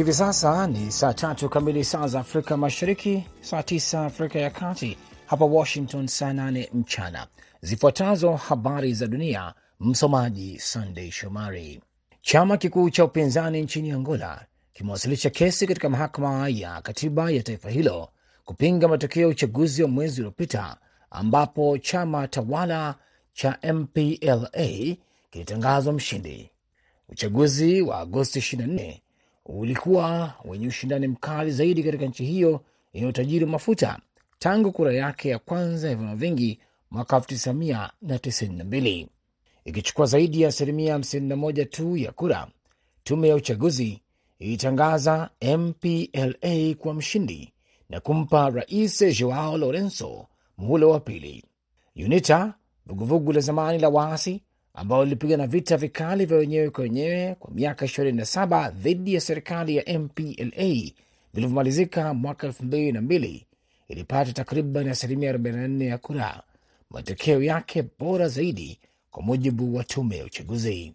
Hivi sasa ni saa tatu kamili saa za Afrika Mashariki, saa tisa Afrika ya Kati, hapa Washington saa nane mchana. Zifuatazo habari za dunia, msomaji Sandei Shomari. Chama kikuu cha upinzani nchini Angola kimewasilisha kesi katika mahakama ya katiba ya taifa hilo kupinga matokeo ya uchaguzi wa mwezi uliopita ambapo chama tawala cha MPLA kilitangazwa mshindi. Uchaguzi wa Agosti 24 ulikuwa wenye ushindani mkali zaidi katika nchi hiyo yenye utajiri wa mafuta tangu kura yake ya kwanza ya vyama vingi mwaka 1992 ikichukua zaidi ya asilimia 51 tu ya kura. Tume ya uchaguzi ilitangaza MPLA kuwa mshindi na kumpa rais Joao Lorenzo muhula wa pili. UNITA, vuguvugu la zamani la waasi ambao lilipigana vita vikali vya wenyewe kwa wenyewe kwa miaka 27 dhidi ya serikali ya MPLA vilivyomalizika mwaka 2002 ilipata takriban asilimia 44 ya kura, matokeo yake bora zaidi kwa mujibu wa tume ya uchaguzi.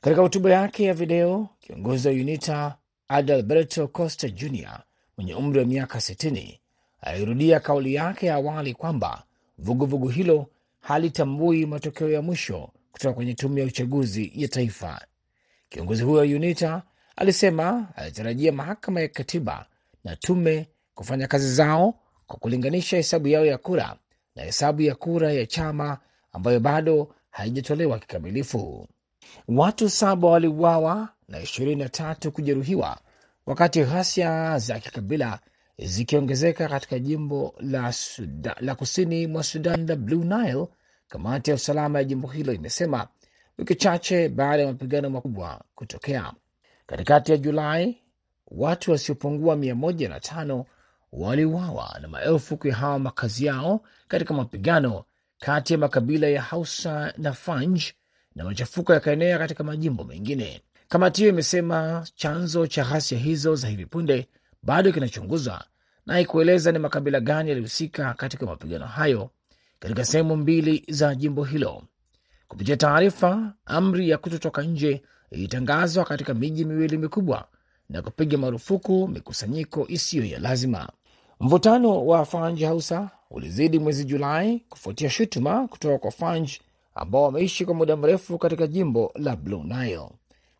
Katika hotuba yake ya video, kiongozi wa UNITA Adalberto Costa Jr mwenye umri wa miaka 60 alirudia kauli yake ya awali kwamba vuguvugu hilo halitambui matokeo ya mwisho kutoka kwenye tume ya uchaguzi ya taifa. Kiongozi huyo wa UNITA alisema alitarajia mahakama ya katiba na tume kufanya kazi zao kwa kulinganisha hesabu yao ya kura na hesabu ya kura ya chama ambayo bado haijatolewa kikamilifu. Watu saba waliuawa na ishirini na tatu kujeruhiwa wakati ghasia za kikabila zikiongezeka katika jimbo la, Sudan, la kusini mwa Sudan la Blue Nile. Kamati ya usalama ya jimbo hilo imesema wiki chache baada ya mapigano makubwa kutokea. Katikati ya Julai, watu wasiopungua mia moja na tano waliuawa na maelfu kuyahawa makazi yao katika mapigano kati ya makabila ya Hausa na Fanj na machafuko yakaenea katika majimbo mengine. Kamati hiyo imesema chanzo cha ghasia hizo za hivi punde bado kinachunguzwa na haikueleza ni makabila gani yalihusika katika mapigano hayo katika sehemu mbili za jimbo hilo. Kupitia taarifa, amri ya kutotoka nje ilitangazwa katika miji miwili mikubwa na kupiga marufuku mikusanyiko isiyo ya lazima. Mvutano wa Fanj Hausa ulizidi mwezi Julai kufuatia shutuma kutoka kwa Fanj ambao wameishi kwa muda mrefu katika jimbo la Blue Nile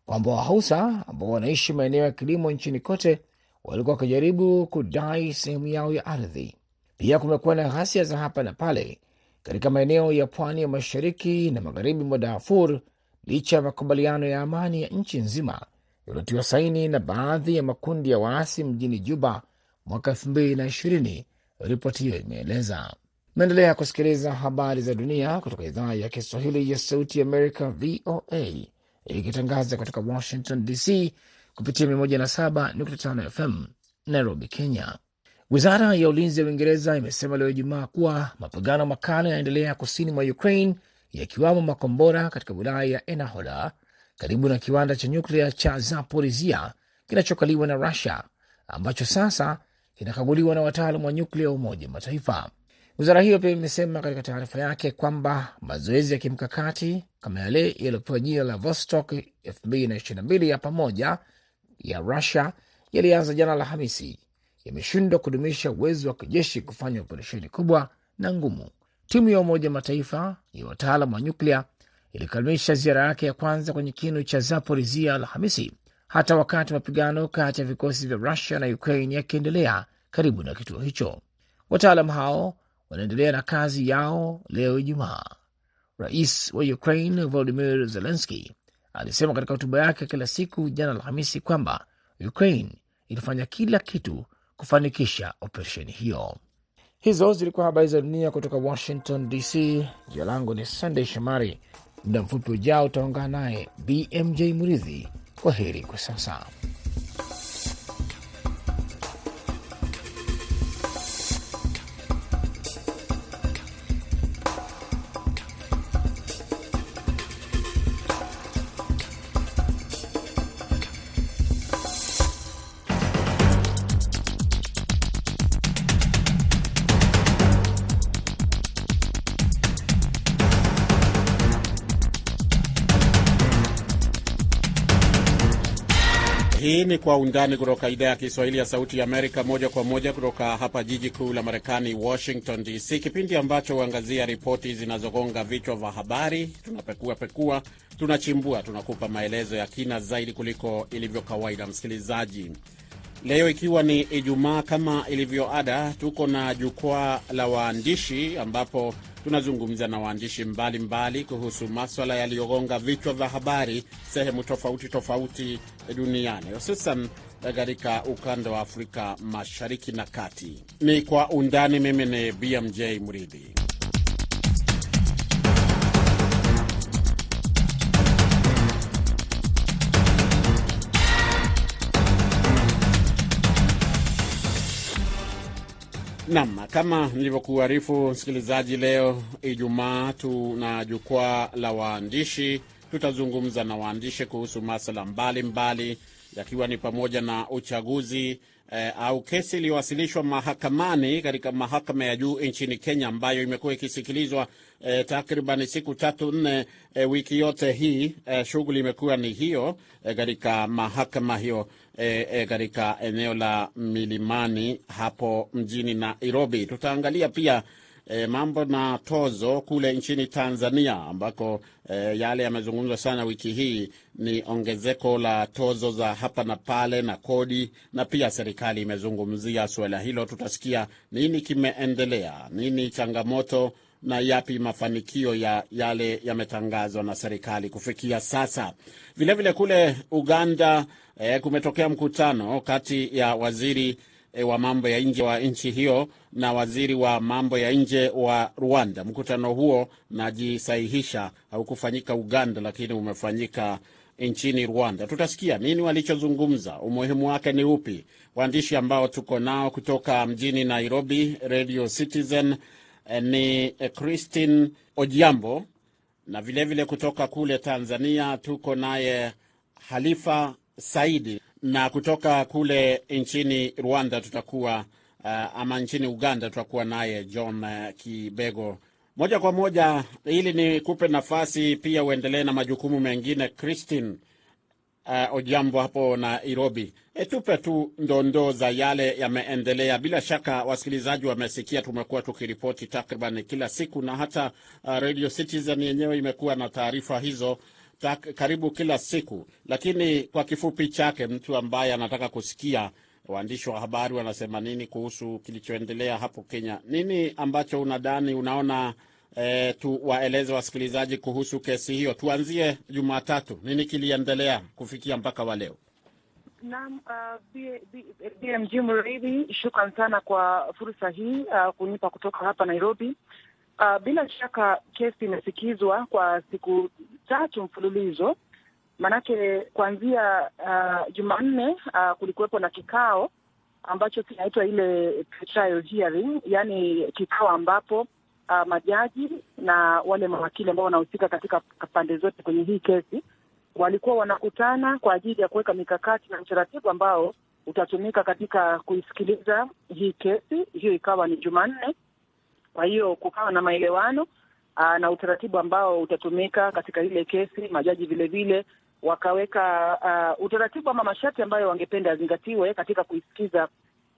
kwamba Wahausa ambao wanaishi maeneo ya kilimo nchini kote walikuwa wakijaribu kudai sehemu yao ya ardhi. Pia kumekuwa na ghasia za hapa na pale katika maeneo ya pwani ya mashariki na magharibi mwa Darfur licha ya makubaliano ya amani ya nchi nzima yaliyotiwa saini na baadhi ya makundi ya waasi mjini Juba mwaka elfu mbili na ishirini. Ripoti hiyo imeeleza. Naendelea kusikiliza habari za dunia kutoka idhaa ya Kiswahili ya Sauti Amerika, VOA, ikitangaza kutoka Washington DC kupitia 107.5 FM Nairobi, Kenya. Wizara ya ulinzi ya Uingereza imesema leo Ijumaa kuwa mapigano makali yanaendelea kusini mwa Ukraine, yakiwamo makombora katika wilaya ya Enahola karibu na kiwanda cha nyuklia cha Zaporizia kinachokaliwa na Rusia, ambacho sasa kinakaguliwa na wataalam wa nyuklia wa Umoja Mataifa. Wizara hiyo pia imesema katika taarifa yake kwamba mazoezi ya kimkakati kama yale yaliyopewa jina la Vostok 2022 ya pamoja ya Rusia yalianza jana Alhamisi yameshindwa kudumisha uwezo wa kijeshi kufanya operesheni kubwa na ngumu. Timu ya Umoja Mataifa ya wataalam wa nyuklia ilikamilisha ziara yake ya kwanza kwenye kinu cha Zaporizia Alhamisi, hata wakati mapigano kati ya vikosi vya Rusia na Ukraine yakiendelea karibu na kituo hicho. Wataalam hao wanaendelea na kazi yao leo Ijumaa. Rais wa Ukraine Volodimir Zelenski alisema katika hotuba yake kila siku jana Alhamisi kwamba Ukraine ilifanya kila kitu kufanikisha operesheni hiyo. Hizo zilikuwa habari za dunia kutoka Washington DC. Jina langu ni Sandey Shomari. Muda mfupi ujao utaungana naye BMJ Muridhi. Kwa heri kwa sasa. Ni Kwa Undani kutoka idhaa ya Kiswahili ya Sauti ya Amerika, moja kwa moja kutoka hapa jiji kuu la Marekani, Washington DC, kipindi ambacho huangazia ripoti zinazogonga vichwa vya habari. Tunapekua pekua, tunachimbua, tunakupa maelezo ya kina zaidi kuliko ilivyo kawaida. Msikilizaji, leo ikiwa ni Ijumaa, kama ilivyo ada, tuko na jukwaa la waandishi ambapo tunazungumza na waandishi mbalimbali kuhusu maswala yaliyogonga vichwa vya habari sehemu tofauti tofauti duniani, hususan katika ukanda wa Afrika Mashariki na Kati. Ni kwa undani. Mimi ni BMJ Mridhi. Nam, kama nilivyokuarifu msikilizaji, leo Ijumaa tuna jukwaa la waandishi. Tutazungumza na waandishi kuhusu masala mbalimbali, yakiwa ni pamoja na uchaguzi eh, au kesi iliyowasilishwa mahakamani katika mahakama ya juu nchini Kenya ambayo imekuwa ikisikilizwa eh, takriban siku tatu nne, eh, wiki yote hii eh, shughuli imekuwa ni hiyo katika eh, mahakama hiyo katika eh, katika eneo la Milimani hapo mjini Nairobi. Tutaangalia pia e, mambo na tozo kule nchini Tanzania ambako e, yale yamezungumzwa sana wiki hii ni ongezeko la tozo za hapa na pale na kodi, na pia serikali imezungumzia suala hilo. Tutasikia nini kimeendelea, nini changamoto na yapi mafanikio ya yale yametangazwa na serikali kufikia sasa. Vilevile vile kule Uganda E, kumetokea mkutano kati ya waziri wa mambo ya nje wa nchi hiyo na waziri wa mambo ya nje wa Rwanda. Mkutano huo najisahihisha, haukufanyika Uganda, lakini umefanyika nchini Rwanda. Tutasikia nini walichozungumza, umuhimu wake ni upi. Waandishi ambao tuko nao kutoka mjini Nairobi, Radio Citizen e, ni e, Christine Ojiambo, na vilevile vile kutoka kule Tanzania tuko naye Halifa Saidi na kutoka kule nchini Rwanda tutakuwa uh, ama nchini Uganda tutakuwa naye John uh, Kibego. Moja kwa moja, ili nikupe nafasi pia uendelee na majukumu mengine. Christine uh, Ojambo hapo Nairobi, e, tupe tu ndondoo za yale yameendelea. Bila shaka wasikilizaji wamesikia, tumekuwa tukiripoti takriban kila siku na hata uh, Radio Citizen yenyewe imekuwa na taarifa hizo karibu kila siku, lakini kwa kifupi chake, mtu ambaye anataka kusikia waandishi wa habari wanasema nini kuhusu kilichoendelea hapo Kenya, nini ambacho unadhani unaona e, tu waeleze wasikilizaji kuhusu kesi hiyo. Tuanzie Jumatatu, nini kiliendelea kufikia mpaka wa leo? Naam, uh, BMG Mridhi, shukran sana kwa fursa hii uh, kunipa kutoka hapa Nairobi. Uh, bila shaka kesi imesikizwa kwa siku tatu mfululizo, maanake kuanzia uh, Jumanne uh, kulikuwepo na kikao ambacho kinaitwa ile trial hearing, yaani kikao ambapo uh, majaji na wale mawakili ambao wanahusika katika pande zote kwenye hii kesi walikuwa wanakutana kwa ajili ya kuweka mikakati na utaratibu ambao utatumika katika kuisikiliza hii kesi. Hiyo ikawa ni Jumanne. Kwa hiyo kukawa na maelewano aa, na utaratibu ambao utatumika katika ile kesi. Majaji vilevile vile wakaweka uh, utaratibu ama masharti ambayo wangependa yazingatiwe katika kuisikiza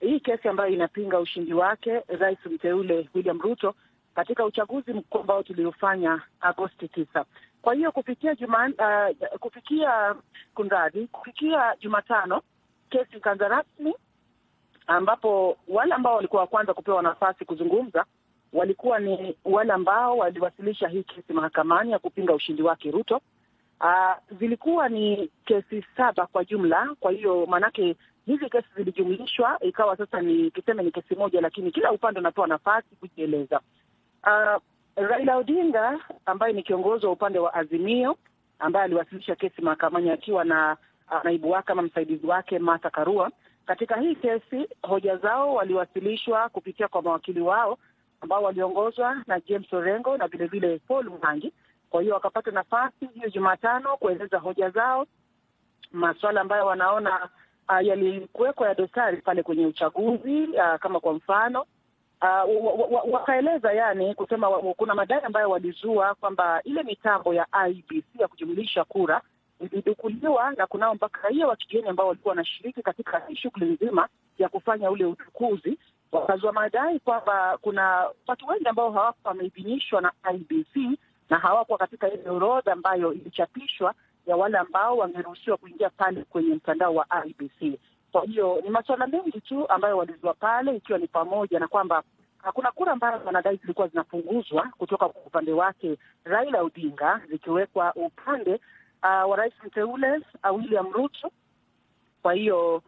hii kesi ambayo inapinga ushindi wake rais mteule William Ruto katika uchaguzi mkuu ambao tuliofanya Agosti tisa. Kwa hiyo kufikia juma, uh, kufikia kunradhi, kufikia Jumatano kesi ikaanza rasmi, ambapo wale ambao walikuwa wa kwanza kupewa nafasi kuzungumza walikuwa ni wale ambao waliwasilisha hii kesi mahakamani ya kupinga ushindi wake Ruto. Uh, zilikuwa ni kesi saba kwa jumla. Kwa hiyo maanake hizi kesi zilijumlishwa ikawa sasa ni tuseme ni kesi moja, lakini kila upande unapewa nafasi kujieleza. Uh, Raila Odinga ambaye ni kiongozi wa upande wa Azimio ambaye aliwasilisha kesi mahakamani akiwa na uh, naibu wake ama msaidizi wake Martha Karua. Katika hii kesi hoja zao waliwasilishwa kupitia kwa mawakili wao ambao waliongozwa na James Orengo na vilevile vile Paul Mwangi. Kwa hiyo wakapata nafasi hiyo Jumatano kueleza hoja zao, masuala ambayo wanaona uh, yalikuwekwa ya dosari pale kwenye uchaguzi uh, kama kwa mfano uh, wakaeleza yani kusema kuna madai ambayo walizua kwamba ile mitambo ya IBC ya kujumlisha kura ilidukuliwa na kunao mpaka raia wa kigeni ambao walikuwa wanashiriki katika shughuli nzima ya kufanya ule uchukuzi, wakazua madai kwamba kuna watu wengi ambao hawakuwa wameidhinishwa na IBC na hawakuwa katika ile orodha ambayo ilichapishwa ya wale ambao wangeruhusiwa kuingia pale kwenye mtandao wa IBC. Kwa hiyo ni masuala mengi tu ambayo walizua pale, ikiwa ni pamoja na kwamba kuna kura ambazo wanadai zilikuwa zinapunguzwa kutoka kwa upande wake Raila Odinga zikiwekwa upande uh, wa rais mteule uh, William Ruto. Kwa hiyo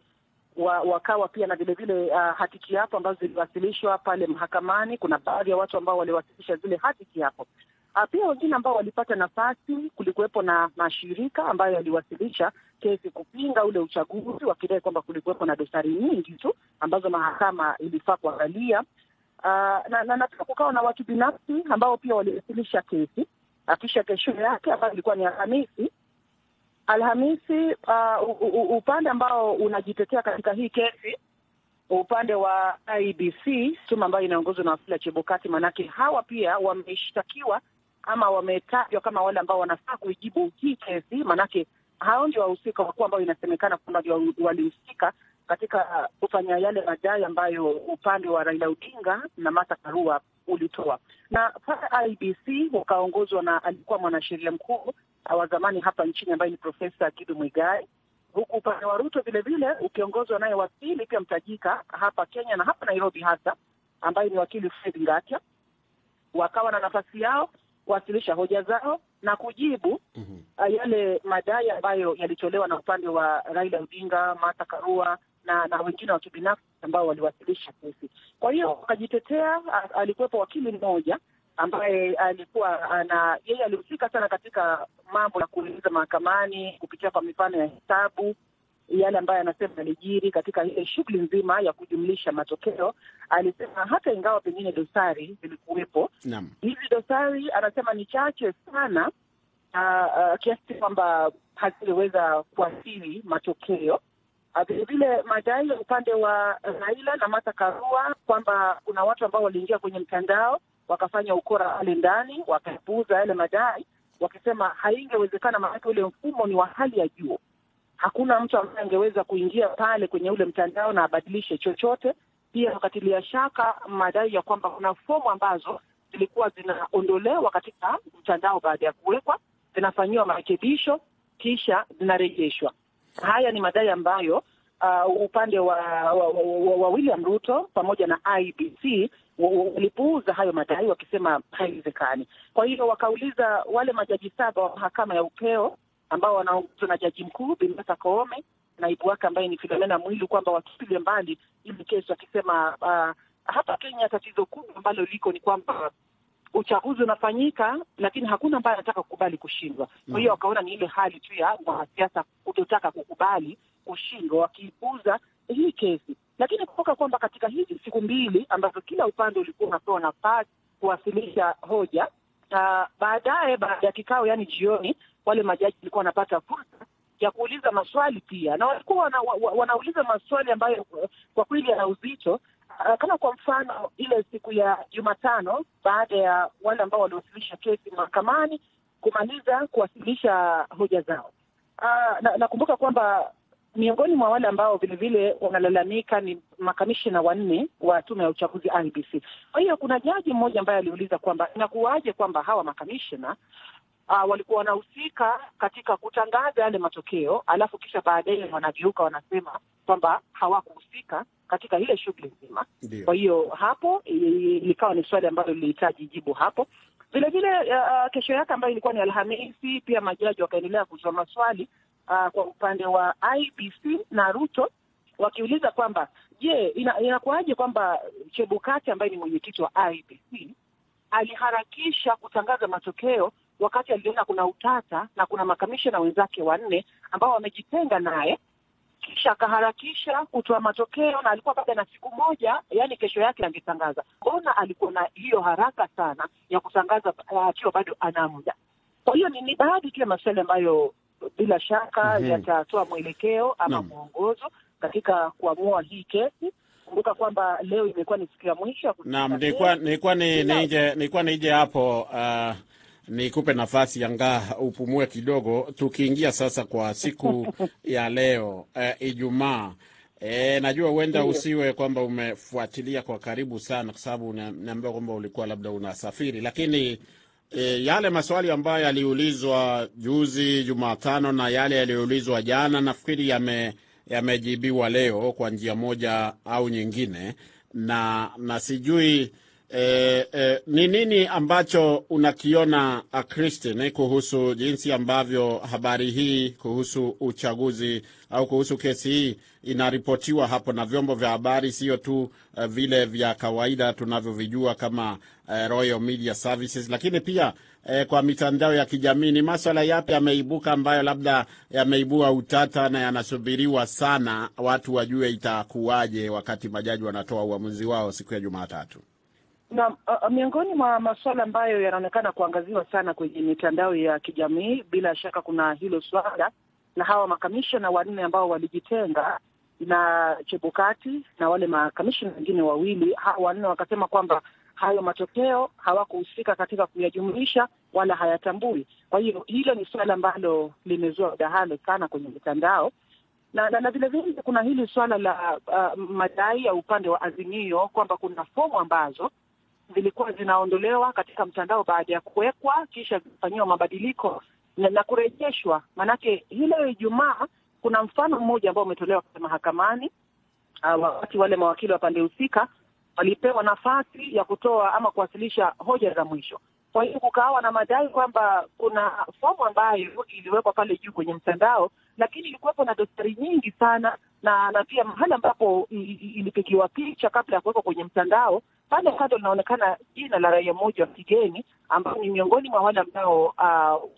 wa, wakawa pia na vilevile uh, hati kiapo ambazo ziliwasilishwa pale mahakamani. Kuna baadhi ya watu ambao waliwasilisha zile hati kiapo. Uh, pia wengine ambao walipata nafasi, kulikuwepo na mashirika ambayo yaliwasilisha kesi kupinga ule uchaguzi, wakidai kwamba kulikuwepo na dosari nyingi tu ambazo mahakama ilifaa kuangalia. Uh, na, na, na pia kukawa na watu binafsi ambao pia waliwasilisha kesi. Uh, kisha kesho yake ambayo ilikuwa ni Alhamisi Alhamisi, uh, upande ambao unajitetea katika hii kesi, upande wa IBC, tume ambayo inaongozwa na Wafula Chebukati, manake hawa pia wameshtakiwa ama wametajwa kama wale ambao wanafaa kuijibu hii kesi, manake hao ndio wahusika wakuu ambao inasemekana kwamba ndio walihusika katika kufanya yale madai ambayo upande wa Raila Odinga na Martha Karua ulitoa. Na pale IBC wakaongozwa na alikuwa mwanasheria mkuu wa zamani hapa nchini ambaye ni Profesa Kidu Mwigai, huku upande wa Ruto vilevile ukiongozwa naye wakili pia mtajika hapa Kenya na hapa Nairobi hasa, ambaye ni wakili Fred Ngatia. Wakawa na nafasi yao kuwasilisha hoja zao na kujibu mm -hmm. yale madai ambayo yalitolewa na upande wa Raila Odinga, Martha Karua na na wengine wa kibinafsi ambao waliwasilisha kesi. Kwa hiyo wakajitetea. Alikuwepo wakili mmoja ambaye alikuwa ana yeye alihusika sana katika mambo ya kueleza mahakamani kupitia kwa mifano ya hesabu yale ambayo anasema yalijiri katika ile shughuli nzima ya kujumlisha matokeo. Alisema hata ingawa pengine dosari zilikuwepo, hizi dosari anasema ni chache sana, uh, uh, kiasi kwamba hazingeweza kuathiri matokeo. Vilevile madai ya upande wa Raila na Martha Karua kwamba kuna watu ambao waliingia kwenye mtandao wakafanya ukora pale ndani, wakapuuza yale madai wakisema haingewezekana, maanake ule mfumo ni wa hali ya juu. Hakuna mtu ambaye angeweza kuingia pale kwenye ule mtandao na abadilishe chochote. Pia wakatilia shaka madai ya kwamba kuna fomu ambazo zilikuwa zinaondolewa katika mtandao baada ya kuwekwa, zinafanyiwa marekebisho, kisha zinarejeshwa. Haya ni madai ambayo uh, upande wa, wa, wa, wa William Ruto pamoja na IBC walipuuza hayo madai wakisema haiwezekani. Kwa hiyo wakauliza wale majaji saba wa mahakama ya upeo ambao wanaongozwa na jaji mkuu Bi Martha Koome, naibu wake ambaye ni Philomena Mwilu, kwamba watupilie mbali ili kesi, wakisema uh, hapa Kenya tatizo kubwa ambalo liko ni kwamba uchaguzi unafanyika, lakini hakuna ambaye anataka kukubali kushindwa. Kwa hiyo wakaona ni ile hali tu ya wanasiasa kutotaka kukubali kushindwa, wakiipuza hii kesi. Lakini kumbuka kwamba katika hizi siku mbili ambazo kila upande ulikuwa unapewa nafasi kuwasilisha hoja, uh, baadaye baada ya kikao, yani jioni, wale majaji walikuwa wanapata fursa ya kuuliza maswali pia, na walikuwa wana, wa, wanauliza maswali ambayo kwa kweli yana uzito uh, kama kwa mfano ile siku ya Jumatano baada ya wale ambao waliwasilisha kesi mahakamani kumaliza kuwasilisha hoja zao. Uh, nakumbuka na kwamba miongoni mwa wale ambao vilevile wanalalamika ni makamishina wanne wa tume ya uchaguzi IBC. Kwa hiyo kuna jaji mmoja ambaye aliuliza kwamba inakuwaje kwamba hawa makamishina uh, walikuwa wanahusika katika kutangaza yale matokeo, alafu kisha baadaye wanageuka wanasema kwamba hawakuhusika katika ile shughuli nzima. Kwa hiyo hapo likawa ni swali ambalo lilihitaji jibu hapo. Vile vile uh, kesho yake ambayo ilikuwa ni Alhamisi, pia majaji wakaendelea kutoa maswali uh, kwa upande wa IBC na Ruto wakiuliza kwamba je, ina, kwamba Chebukati ambaye ni mwenyekiti wa IBC aliharakisha kutangaza matokeo wakati aliona kuna utata na kuna makamishna wenzake wanne ambao wamejitenga naye, kisha akaharakisha kutoa matokeo na alikuwa baada na siku moja, yani kesho yake angetangaza. Mbona alikuwa na hiyo haraka sana ya kutangaza akiwa uh, bado ana muda? Kwa hiyo ni, ni baadhi tu ya maswali ambayo bila shaka mm -hmm. yatatoa mwelekeo ama mwongozo katika kuamua hii kesi. Kumbuka kwamba leo imekuwa ni siku ya mwisho naam. Nilikuwa nilikuwa ni nije nilikuwa nije hapo uh, nikupe nafasi yangaa upumue kidogo, tukiingia sasa kwa siku ya leo uh, Ijumaa. E, najua huenda usiwe kwamba umefuatilia kwa karibu sana, kwa sababu niambia kwamba ulikuwa labda unasafiri, lakini e, yale maswali ambayo yaliulizwa juzi Jumatano na yale yaliyoulizwa jana nafikiri yame yamejibiwa leo kwa njia moja au nyingine, na na sijui ni e, ni nini ambacho unakiona Christine, kuhusu jinsi ambavyo habari hii kuhusu uchaguzi au kuhusu kesi hii inaripotiwa hapo na vyombo vya habari, sio tu uh, vile vya kawaida tunavyovijua kama uh, Royal Media Services, lakini pia uh, kwa mitandao ya kijamii. Ni maswala yapi yameibuka ambayo labda yameibua utata na yanasubiriwa sana watu wajue itakuwaje wakati majaji wanatoa uamuzi wao siku ya Jumatatu? Na uh, miongoni mwa masuala ambayo yanaonekana kuangaziwa sana kwenye mitandao ya kijamii, bila shaka kuna hilo swala la hawa makamishna wanne ambao walijitenga na Chebukati na wale makamishna wengine wawili. Hawa wanne wakasema kwamba hayo matokeo hawakuhusika katika kuyajumuisha wala hayatambui. Kwa hiyo hilo ni suala ambalo limezua mdahalo sana kwenye mitandao na na, na vile vile kuna hili suala la uh, madai ya upande wa Azimio kwamba kuna fomu ambazo zilikuwa zinaondolewa katika mtandao baada ya kuwekwa kisha zifanyiwa mabadiliko na, na kurejeshwa. Maanake hilo Ijumaa kuna mfano mmoja ambao umetolewa mahakamani uh, wakati wale mawakili wa pande husika walipewa nafasi ya kutoa ama kuwasilisha hoja za mwisho. Kwa hiyo kukawa na madai kwamba kuna fomu ambayo iliwekwa pale juu kwenye mtandao, lakini ilikuwepo na dosari nyingi sana na na pia mahali ambapo ilipigiwa picha kabla ya kuwekwa kwenye mtandao pale kando linaonekana jina la raia mmoja wa kigeni ambao ni miongoni mwa wale ambao uh,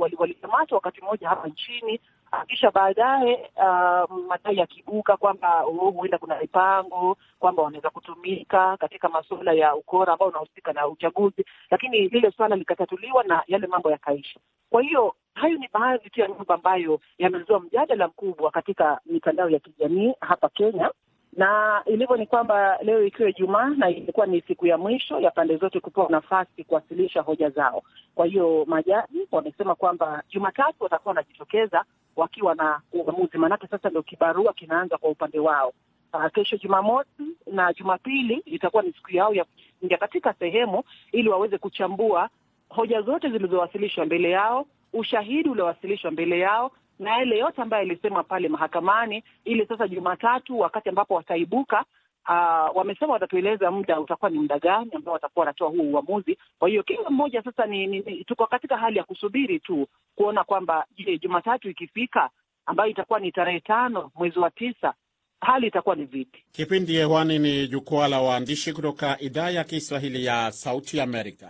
walikamatwa wali, wakati mmoja hapa nchini kisha baadaye uh, madai yakibuka kwamba huenda kuna mipango kwamba wanaweza kutumika katika masuala ya ukora ambao unahusika na uchaguzi, lakini lile swala likatatuliwa na yale mambo yakaisha. Kwa hiyo hayo ni baadhi tu ya mambo ambayo yamezua mjadala mkubwa katika mitandao ya kijamii hapa Kenya na ilivyo ni kwamba leo ikiwa Ijumaa na ilikuwa ni siku ya mwisho ya pande zote kupewa nafasi kuwasilisha hoja zao. Kwa hiyo majaji wamesema kwamba Jumatatu watakuwa wanajitokeza wakiwa na uamuzi, maanake sasa ndio kibarua kinaanza kwa upande wao. Uh, kesho Jumamosi na Jumapili itakuwa ni siku yao ya kuingia katika sehemu ili waweze kuchambua hoja zote zilizowasilishwa mbele yao, ushahidi uliowasilishwa mbele yao na yale yote ambayo yalisema pale mahakamani, ili sasa Jumatatu wakati ambapo wataibuka, uh, wamesema watatueleza muda utakuwa ni muda gani ambao watakuwa wanatoa huu uamuzi. Kwa hiyo kila mmoja sasa ni, ni, ni tuko katika hali ya kusubiri tu kuona kwamba je, Jumatatu ikifika ambayo itakuwa ni tarehe tano mwezi wa tisa hali itakuwa ni vipi? Kipindi hewani ni jukwaa la waandishi kutoka idhaa ya Kiswahili ya Sauti Amerika.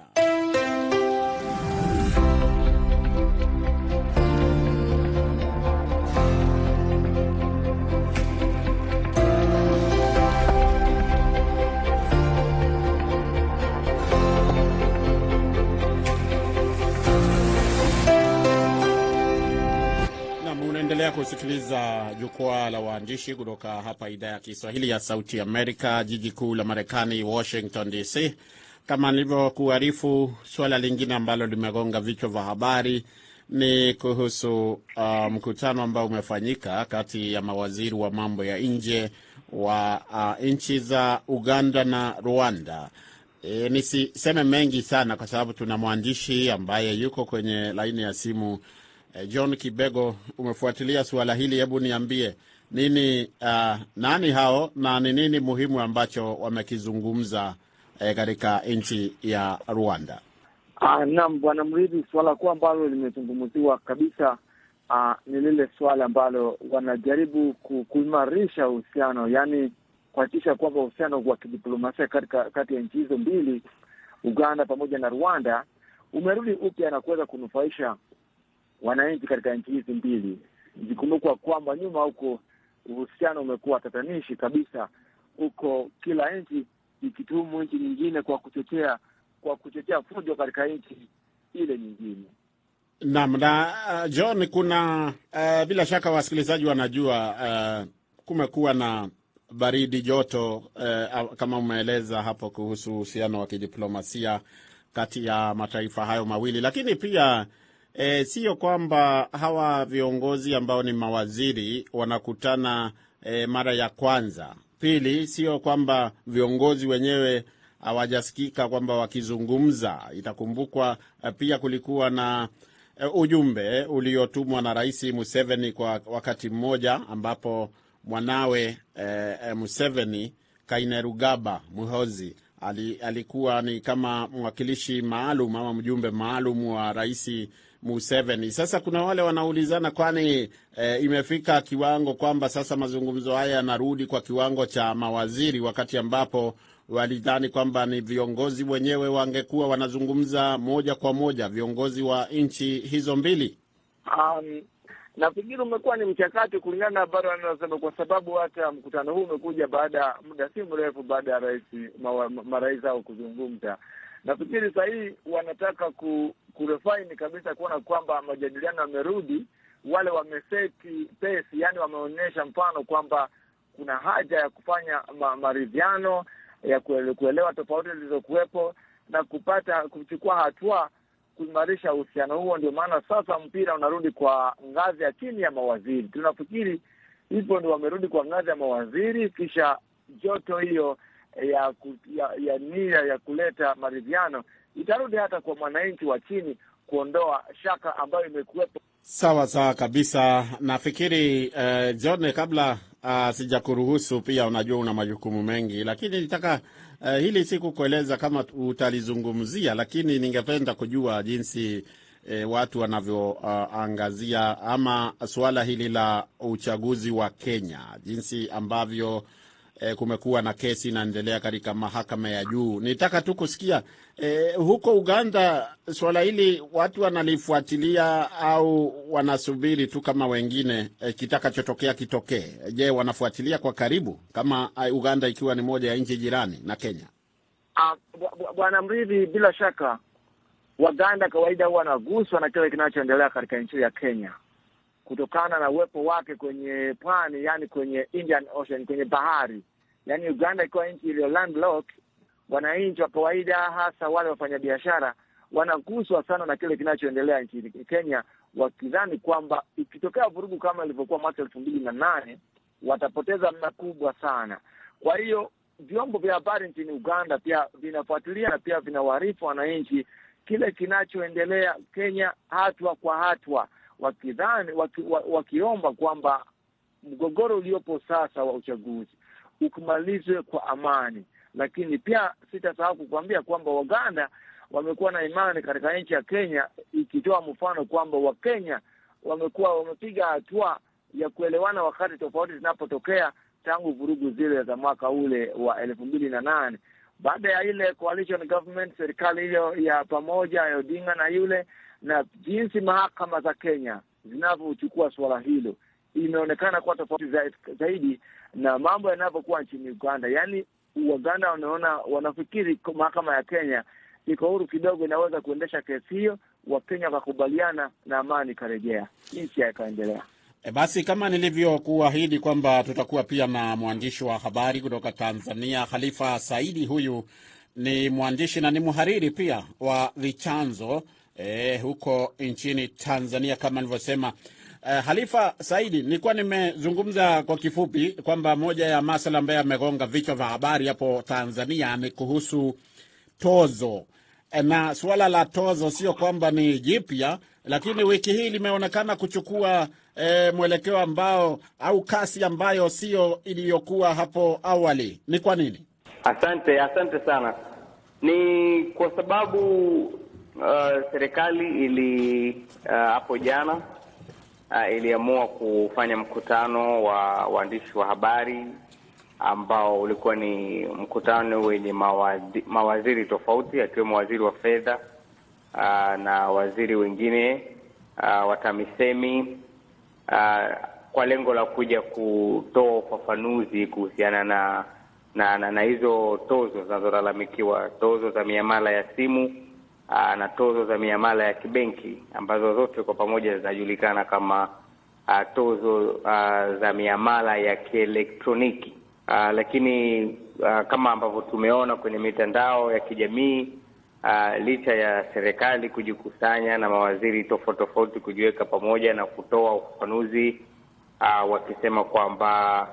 Unaendelea kusikiliza jukwaa la waandishi kutoka hapa idhaa ya Kiswahili ya Sauti Amerika, jiji kuu la Marekani, Washington DC. Kama nilivyokuarifu, suala lingine ambalo limegonga vichwa vya habari ni kuhusu uh, mkutano ambao umefanyika kati ya mawaziri wa mambo ya nje wa uh, nchi za Uganda na Rwanda. E, nisiseme mengi sana kwa sababu tuna mwandishi ambaye yuko kwenye laini ya simu. John Kibego, umefuatilia suala hili, hebu niambie nini, uh, nani hao na ni nini muhimu ambacho wamekizungumza eh, katika nchi ya Rwanda? Ah, naam bwana Mridhi, suala kuu ambalo limezungumziwa kabisa ah, ni lile suala ambalo wanajaribu kuimarisha uhusiano, yaani kuhakikisha kwamba uhusiano wa kidiplomasia kati ya nchi hizo mbili, Uganda pamoja na Rwanda, umerudi upya na kuweza kunufaisha wananchi katika nchi hizi mbili. ikikumbukwa kwamba nyuma huko uhusiano umekuwa tatanishi kabisa, huko kila nchi ikituhumu nchi nyingine kwa kuchochea kwa kuchochea fujo katika nchi ile nyingine. Naam. Na uh, John, kuna uh, bila shaka wasikilizaji wanajua uh, kumekuwa na baridi joto uh, kama umeeleza hapo kuhusu uhusiano wa kidiplomasia kati ya mataifa hayo mawili, lakini pia e, sio kwamba hawa viongozi ambao ni mawaziri wanakutana e, mara ya kwanza. Pili, sio kwamba viongozi wenyewe hawajasikika kwamba wakizungumza. Itakumbukwa e, pia kulikuwa na ujumbe uliotumwa na Rais Museveni kwa wakati mmoja ambapo mwanawe e, Museveni Kainerugaba Muhozi alikuwa ni kama mwakilishi maalum ama mjumbe maalum wa Rais Museveni. Sasa kuna wale wanaulizana, kwani e, imefika kiwango kwamba sasa mazungumzo haya yanarudi kwa kiwango cha mawaziri, wakati ambapo walidhani kwamba ni viongozi wenyewe wangekuwa wanazungumza moja kwa moja, viongozi wa nchi hizo mbili. Um, nafikiri umekuwa ni mchakato kulingana na habari wanazosema, kwa sababu hata mkutano huu umekuja baada ya muda si mrefu baada ya rais marais hao kuzungumza. Nafikiri saa hii wanataka ku, kurefaini kabisa kuona kwamba majadiliano yamerudi, wale wameseti pesi, yani wameonyesha mfano kwamba kuna haja ya kufanya ma, maridhiano ya kuelewa tofauti zilizokuwepo na kupata kuchukua hatua kuimarisha uhusiano huo. Ndio maana sasa mpira unarudi kwa ngazi ya chini ya mawaziri. Tunafikiri hivyo ndio wamerudi kwa ngazi ya mawaziri, kisha joto hiyo ya, ya, ya nia ya kuleta maridhiano itarudi hata kwa mwananchi wa chini, kuondoa shaka ambayo imekuwepo. Sawa sawa kabisa. Nafikiri uh, John, kabla uh, sijakuruhusu pia, unajua una majukumu mengi, lakini nitaka uh, hili si kukueleza kama utalizungumzia, lakini ningependa kujua jinsi uh, watu wanavyoangazia uh, ama suala hili la uchaguzi wa Kenya, jinsi ambavyo E, kumekuwa na kesi inaendelea katika mahakama ya juu. Nitaka tu kusikia e, huko Uganda suala hili watu wanalifuatilia au wanasubiri tu kama wengine e, kitakachotokea kitokee? Je, wanafuatilia kwa karibu kama Uganda ikiwa ni moja ya nchi jirani na Kenya? Uh, Bwana Mridhi, bila shaka Waganda kawaida huwa wanaguswa na kile kinachoendelea katika nchi ya Kenya kutokana na uwepo wake kwenye pwani, yani kwenye Indian Ocean, kwenye bahari. Yani Uganda ikiwa nchi iliyo landlocked, wananchi wa kawaida, hasa wale wafanyabiashara, wanaguswa sana na kile kinachoendelea nchini Kenya, wakidhani kwamba ikitokea vurugu kama ilivyokuwa mwaka elfu mbili na nane watapoteza makubwa kubwa sana. Kwa hiyo vyombo vya habari nchini Uganda pia vinafuatilia na pia vinawaarifu wananchi kile kinachoendelea Kenya hatua kwa hatua wakidhani waki, wakiomba kwamba mgogoro uliopo sasa wa uchaguzi ukimalizwe kwa amani. Lakini pia sitasahau kukuambia kwamba Waganda wamekuwa na imani katika nchi ya Kenya, ikitoa mfano kwamba Wakenya wamekuwa wamepiga hatua ya kuelewana wakati tofauti zinapotokea tangu vurugu zile za mwaka ule wa elfu mbili na nane baada ya ile coalition government, serikali hiyo ya pamoja ya Odinga na yule na jinsi mahakama za Kenya zinavyochukua suala hilo imeonekana kuwa tofauti zaidi na mambo yanavyokuwa nchini Uganda. Yaani Waganda wanaona, wanafikiri mahakama ya Kenya iko huru kidogo, inaweza kuendesha kesi hiyo, Wakenya wakakubaliana na amani ikarejea, nchi ikaendelea. E, basi kama nilivyokuahidi kwamba tutakuwa pia na mwandishi wa habari kutoka Tanzania, Khalifa Saidi. Huyu ni mwandishi na ni mhariri pia wa Vichanzo E, huko nchini Tanzania kama nilivyosema. Eh, Halifa Saidi, nilikuwa nimezungumza kwa kifupi kwamba moja ya masala ambayo yamegonga vichwa vya habari hapo Tanzania ni kuhusu tozo e, na suala la tozo sio kwamba ni jipya, lakini wiki hii limeonekana kuchukua e, mwelekeo ambao au kasi ambayo sio iliyokuwa hapo awali. Ni kwa nini? Asante, asante sana. Ni kwa sababu Uh, serikali ili hapo uh, jana uh, iliamua kufanya mkutano wa waandishi wa habari ambao ulikuwa ni mkutano wenye mawaziri, mawaziri tofauti akiwemo waziri wa fedha uh, na waziri wengine uh, wa TAMISEMI uh, kwa lengo la kuja kutoa ufafanuzi kuhusiana na na, na na hizo tozo zinazolalamikiwa, tozo za miamala ya simu Aa, na tozo za miamala ya kibenki ambazo zote kwa pamoja zinajulikana kama aa, tozo aa, za miamala ya kielektroniki. Lakini aa, kama ambavyo tumeona kwenye mitandao ya kijamii aa, licha ya serikali kujikusanya na mawaziri tofauti tofauti kujiweka pamoja na kutoa ufafanuzi wakisema kwamba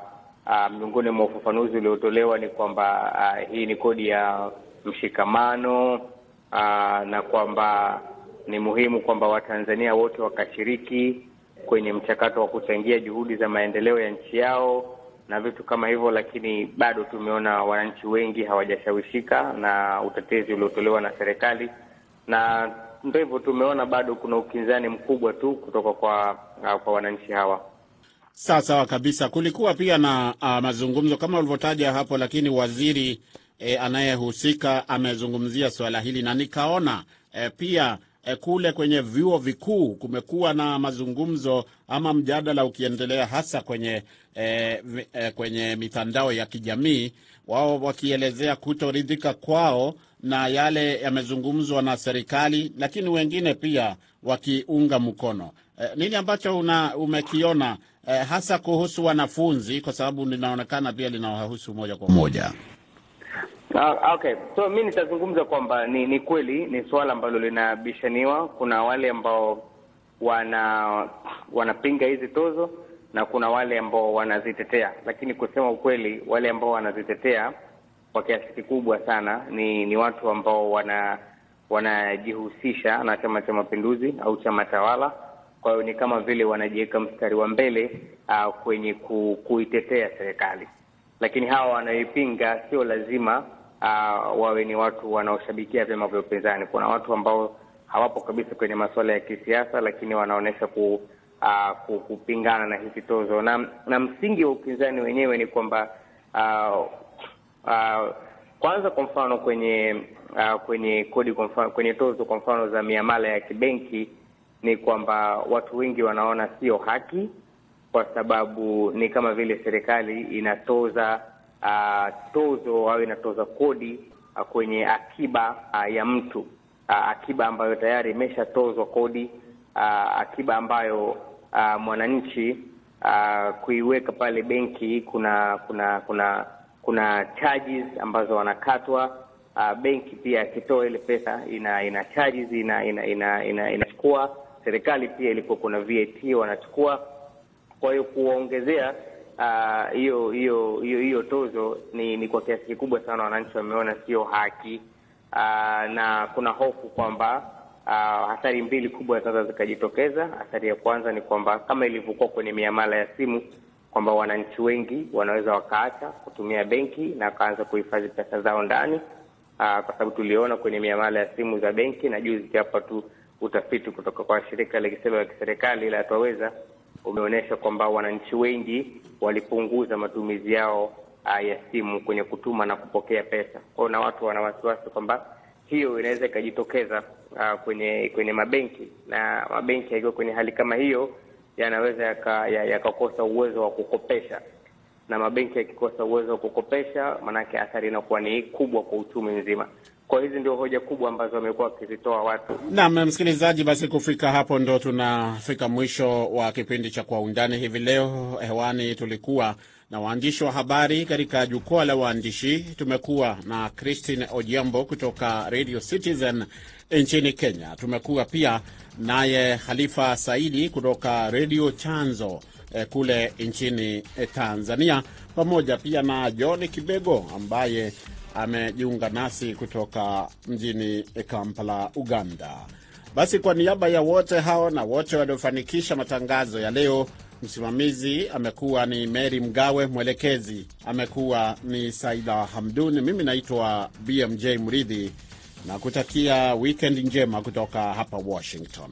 miongoni mwa ufafanuzi uliotolewa ni kwamba hii ni kodi ya mshikamano uh, na kwamba ni muhimu kwamba Watanzania wote wakashiriki kwenye mchakato wa kuchangia juhudi za maendeleo ya nchi yao na vitu kama hivyo, lakini bado tumeona wananchi wengi hawajashawishika na utetezi uliotolewa na serikali, na ndio hivyo, tumeona bado kuna ukinzani mkubwa tu kutoka kwa kwa wananchi hawa. Sawa sawa kabisa. Kulikuwa pia na uh, mazungumzo kama ulivyotaja hapo, lakini waziri eh, anayehusika amezungumzia swala hili na nikaona e, pia e, kule kwenye vyuo vikuu kumekuwa na mazungumzo ama mjadala ukiendelea hasa kwenye e, e, kwenye mitandao ya kijamii, wao wakielezea kutoridhika kwao na yale yamezungumzwa na serikali, lakini wengine pia wakiunga mkono. E, nini ambacho una, umekiona e, hasa kuhusu wanafunzi, kwa sababu linaonekana pia linawahusu moja kwa moja. Uh, okay, so mi nitazungumza kwamba ni ni kweli ni suala ambalo linabishaniwa. Kuna wale ambao wana wanapinga hizi tozo na kuna wale ambao wanazitetea, lakini kusema ukweli, wale ambao wanazitetea kwa kiasi kikubwa sana ni ni watu ambao wana wanajihusisha na Chama cha Mapinduzi au chama tawala. Kwa hiyo ni kama vile wanajiweka mstari wa mbele uh, kwenye ku, kuitetea serikali, lakini hawa wanaoipinga sio lazima uh, wawe ni watu wanaoshabikia vyama vya upinzani. Kuna watu ambao hawapo kabisa kwenye masuala ya kisiasa, lakini wanaonyesha ku, uh, kupingana na hizi tozo, na na msingi wa upinzani wenyewe ni kwamba uh, uh, kwanza, kwa mfano kwenye uh, kwenye kodi, kwa mfano kwenye tozo, kwa mfano za miamala ya kibenki, ni kwamba watu wengi wanaona sio haki, kwa sababu ni kama vile serikali inatoza uh, tozo au inatoza kodi uh, kwenye akiba uh, ya mtu uh, akiba ambayo tayari imeshatozwa kodi uh, akiba ambayo uh, mwananchi uh, kuiweka pale benki kuna kuna kuna kuna charges ambazo wanakatwa. Uh, benki pia akitoa ile pesa ina ina charges ina ina ina inachukua ina serikali pia ilikuwa kuna VAT wanachukua. Kwa hiyo kuongezea hiyo uh, hiyo hiyo tozo ni ni kwa kiasi kikubwa sana wananchi wameona sio haki uh, na kuna hofu kwamba uh, hatari mbili kubwa sasa zikajitokeza. Hatari ya kwanza ni kwamba kama ilivyokuwa kwenye miamala ya simu kwamba wananchi wengi wanaweza wakaacha kutumia benki na wakaanza kuhifadhi pesa zao ndani, uh, kwa sababu tuliona kwenye miamala ya simu za benki, na juzi hapa tu utafiti kutoka kwa shirika la la kiserikali la Twaweza umeonyesha kwamba wananchi wengi walipunguza matumizi yao uh, ya simu kwenye kutuma na kupokea pesa. Kwao, na watu wana wasiwasi kwamba hiyo inaweza ikajitokeza uh, kwenye kwenye mabenki, na mabenki yakiwa kwenye hali kama hiyo yanaweza yakakosa yaka uwezo wa kukopesha, na mabenki yakikosa uwezo wa kukopesha, maanake athari inakuwa ni kubwa kwa uchumi mzima. Kwa hizi ndio hoja kubwa ambazo wamekuwa wakizitoa watu. Naam, msikilizaji, basi kufika hapo ndo tunafika mwisho wa kipindi cha Kwa Undani hivi leo. Hewani tulikuwa na waandishi wa habari katika jukwaa la waandishi. Tumekuwa na Christine Ojiambo kutoka Radio Citizen nchini Kenya. Tumekuwa pia naye Khalifa Saidi kutoka Radio Chanzo eh, kule nchini Tanzania, pamoja pia na John Kibego ambaye amejiunga nasi kutoka mjini Kampala, Uganda. Basi kwa niaba ya wote hao na wote waliofanikisha matangazo ya leo, msimamizi amekuwa ni Mary Mgawe, mwelekezi amekuwa ni Saida Hamdun, mimi naitwa BMJ Mridhi na kutakia wikendi njema kutoka hapa Washington.